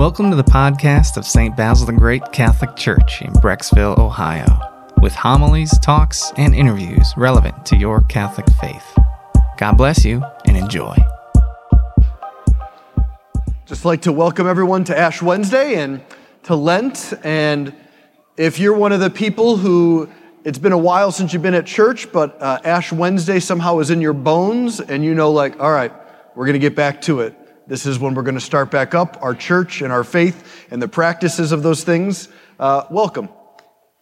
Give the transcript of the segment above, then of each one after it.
Welcome to the podcast of St. Basil the Great Catholic Church in Brecksville, Ohio, with homilies, talks, and interviews relevant to your Catholic faith. God bless you and enjoy. Just like to welcome everyone to Ash Wednesday and to Lent. And if you're one of the people who it's been a while since you've been at church, but uh, Ash Wednesday somehow is in your bones, and you know, like, all right, we're going to get back to it. This is when we're going to start back up our church and our faith and the practices of those things. Uh, welcome.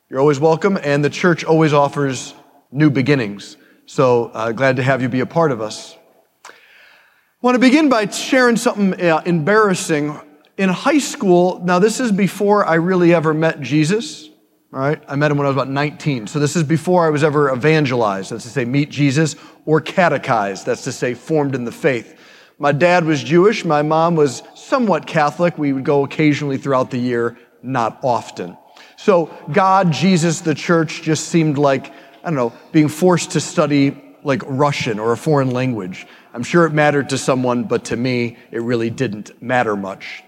You're always welcome, and the church always offers new beginnings. So uh, glad to have you be a part of us. I want to begin by sharing something uh, embarrassing. In high school, now this is before I really ever met Jesus. All right, I met him when I was about 19. So this is before I was ever evangelized, that's to say, meet Jesus, or catechized, that's to say, formed in the faith. My dad was Jewish. My mom was somewhat Catholic. We would go occasionally throughout the year, not often. So God, Jesus, the church just seemed like, I don't know, being forced to study like Russian or a foreign language. I'm sure it mattered to someone, but to me, it really didn't matter much.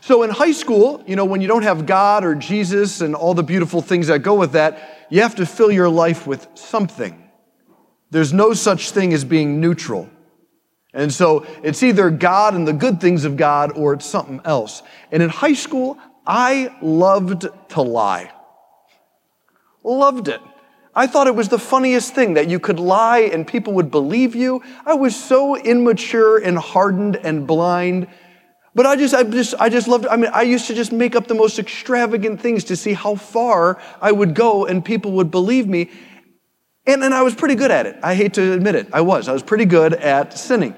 So in high school, you know, when you don't have God or Jesus and all the beautiful things that go with that, you have to fill your life with something. There's no such thing as being neutral. And so it's either God and the good things of God or it's something else. And in high school, I loved to lie. Loved it. I thought it was the funniest thing that you could lie and people would believe you. I was so immature and hardened and blind. But I just, I just, I just loved, I mean, I used to just make up the most extravagant things to see how far I would go and people would believe me. And, and I was pretty good at it. I hate to admit it. I was. I was pretty good at sinning.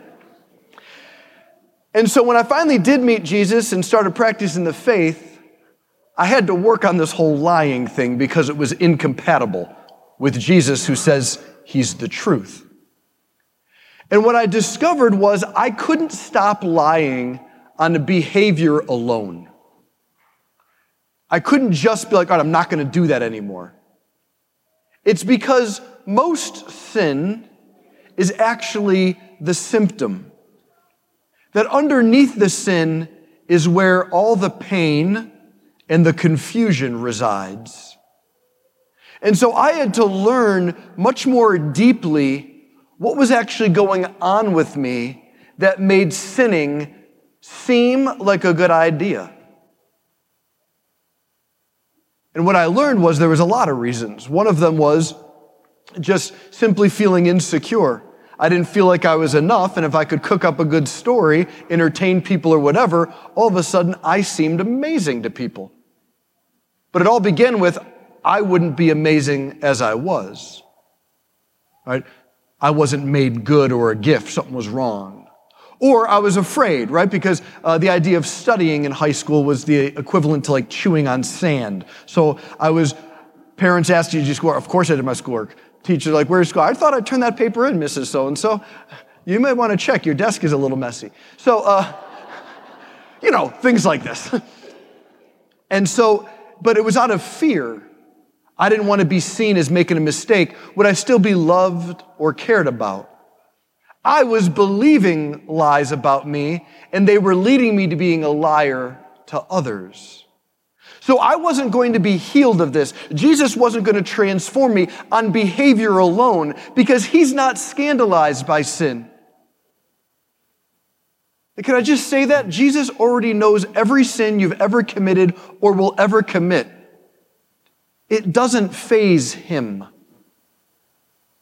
And so when I finally did meet Jesus and started practicing the faith, I had to work on this whole lying thing because it was incompatible with Jesus who says he's the truth. And what I discovered was I couldn't stop lying on the behavior alone. I couldn't just be like, all right, I'm not going to do that anymore. It's because most sin is actually the symptom. That underneath the sin is where all the pain and the confusion resides. And so I had to learn much more deeply what was actually going on with me that made sinning seem like a good idea. And what I learned was there was a lot of reasons. One of them was just simply feeling insecure. I didn't feel like I was enough, and if I could cook up a good story, entertain people or whatever, all of a sudden I seemed amazing to people. But it all began with I wouldn't be amazing as I was. Right? I wasn't made good or a gift, something was wrong. Or I was afraid, right? Because uh, the idea of studying in high school was the equivalent to like chewing on sand. So I was, parents asked you to do schoolwork. Of course I did my schoolwork. Teacher like, where's school? I thought I'd turn that paper in, Mrs. So-and-so. You may want to check. Your desk is a little messy. So, uh, you know, things like this. and so, but it was out of fear. I didn't want to be seen as making a mistake. Would I still be loved or cared about? I was believing lies about me, and they were leading me to being a liar to others. So I wasn't going to be healed of this. Jesus wasn't going to transform me on behavior alone because he's not scandalized by sin. Can I just say that? Jesus already knows every sin you've ever committed or will ever commit. It doesn't faze him.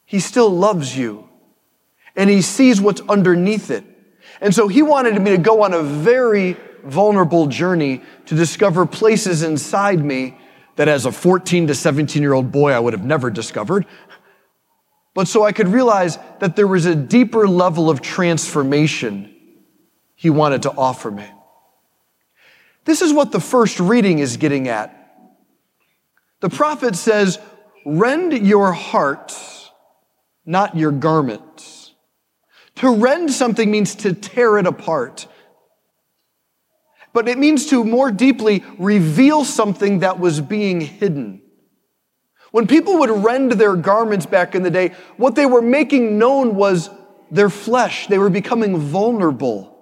He still loves you and he sees what's underneath it. And so he wanted me to go on a very vulnerable journey to discover places inside me that as a 14 to 17 year old boy I would have never discovered. But so I could realize that there was a deeper level of transformation he wanted to offer me. This is what the first reading is getting at. The prophet says, Rend your hearts, not your garments. To rend something means to tear it apart. But it means to more deeply reveal something that was being hidden. When people would rend their garments back in the day, what they were making known was their flesh. They were becoming vulnerable.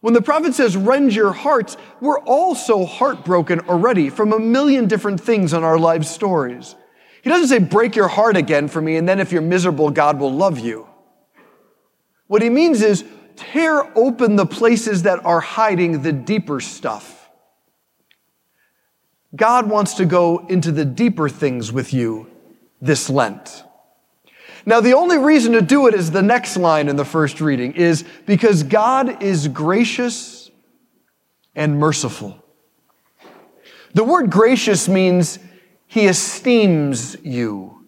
When the prophet says, rend your hearts, we're all so heartbroken already from a million different things on our life stories. He doesn't say, break your heart again for me, and then if you're miserable, God will love you. What he means is, tear open the places that are hiding the deeper stuff. God wants to go into the deeper things with you this Lent. Now, the only reason to do it is the next line in the first reading is because God is gracious and merciful. The word gracious means he esteems you.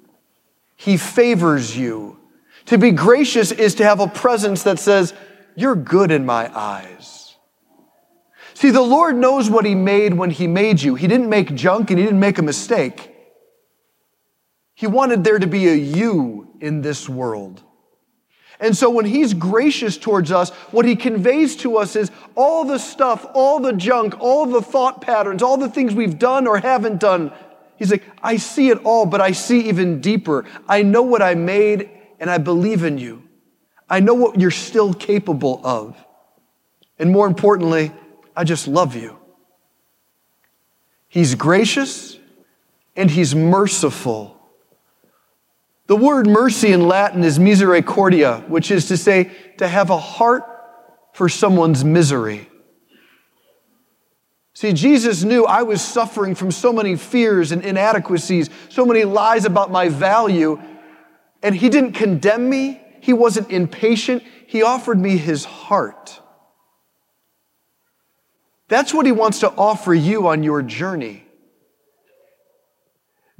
He favors you. To be gracious is to have a presence that says, you're good in my eyes. See, the Lord knows what he made when he made you. He didn't make junk and he didn't make a mistake. He wanted there to be a you in this world. And so when he's gracious towards us, what he conveys to us is all the stuff, all the junk, all the thought patterns, all the things we've done or haven't done. He's like, I see it all, but I see even deeper. I know what I made and I believe in you. I know what you're still capable of. And more importantly, I just love you. He's gracious and he's merciful. The word mercy in Latin is misericordia, which is to say, to have a heart for someone's misery. See, Jesus knew I was suffering from so many fears and inadequacies, so many lies about my value, and He didn't condemn me. He wasn't impatient. He offered me His heart. That's what He wants to offer you on your journey.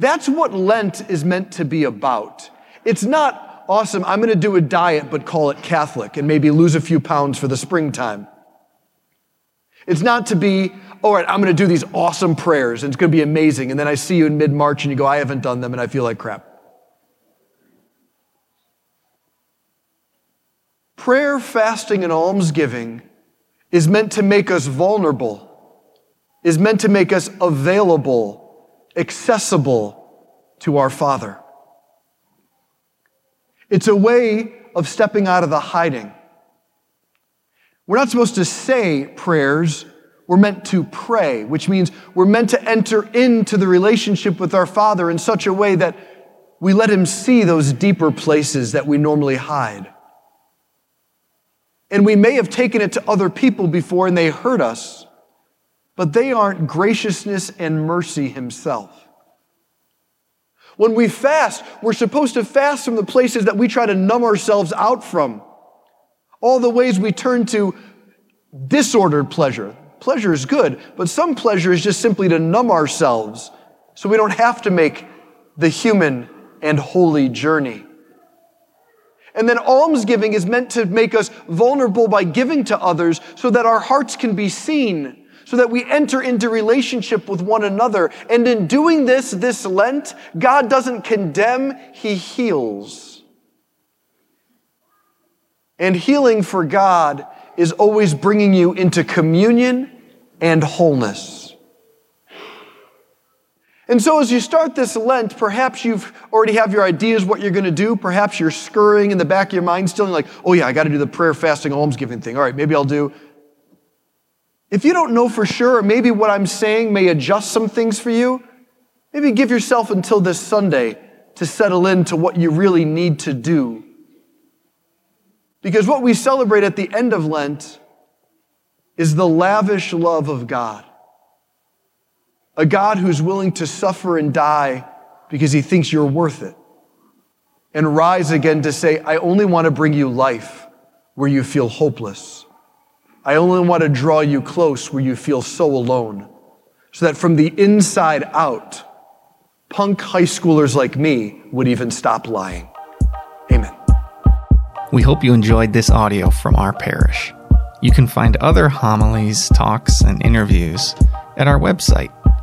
That's what Lent is meant to be about. It's not awesome, I'm going to do a diet, but call it Catholic and maybe lose a few pounds for the springtime. It's not to be, all right, I'm going to do these awesome prayers and it's going to be amazing. And then I see you in mid March and you go, I haven't done them and I feel like crap. Prayer, fasting, and almsgiving is meant to make us vulnerable, is meant to make us available accessible to our Father. It's a way of stepping out of the hiding. We're not supposed to say prayers, we're meant to pray, which means we're meant to enter into the relationship with our Father in such a way that we let Him see those deeper places that we normally hide. And we may have taken it to other people before and they hurt us but they aren't graciousness and mercy himself. When we fast, we're supposed to fast from the places that we try to numb ourselves out from. All the ways we turn to disordered pleasure. Pleasure is good, but some pleasure is just simply to numb ourselves so we don't have to make the human and holy journey. And then almsgiving is meant to make us vulnerable by giving to others so that our hearts can be seen so that we enter into relationship with one another. And in doing this, this Lent, God doesn't condemn, He heals. And healing for God is always bringing you into communion and wholeness. And so as you start this Lent, perhaps you've already have your ideas what you're going to do. Perhaps you're scurrying in the back of your mind still like, oh yeah, I got to do the prayer, fasting, almsgiving thing. All right, maybe I'll do if you don't know for sure, maybe what I'm saying may adjust some things for you, maybe give yourself until this Sunday to settle into what you really need to do. Because what we celebrate at the end of Lent is the lavish love of God. A God who's willing to suffer and die because he thinks you're worth it. And rise again to say, I only want to bring you life where you feel hopeless. I only want to draw you close where you feel so alone, so that from the inside out, punk high schoolers like me would even stop lying. Amen. We hope you enjoyed this audio from our parish. You can find other homilies, talks, and interviews at our website,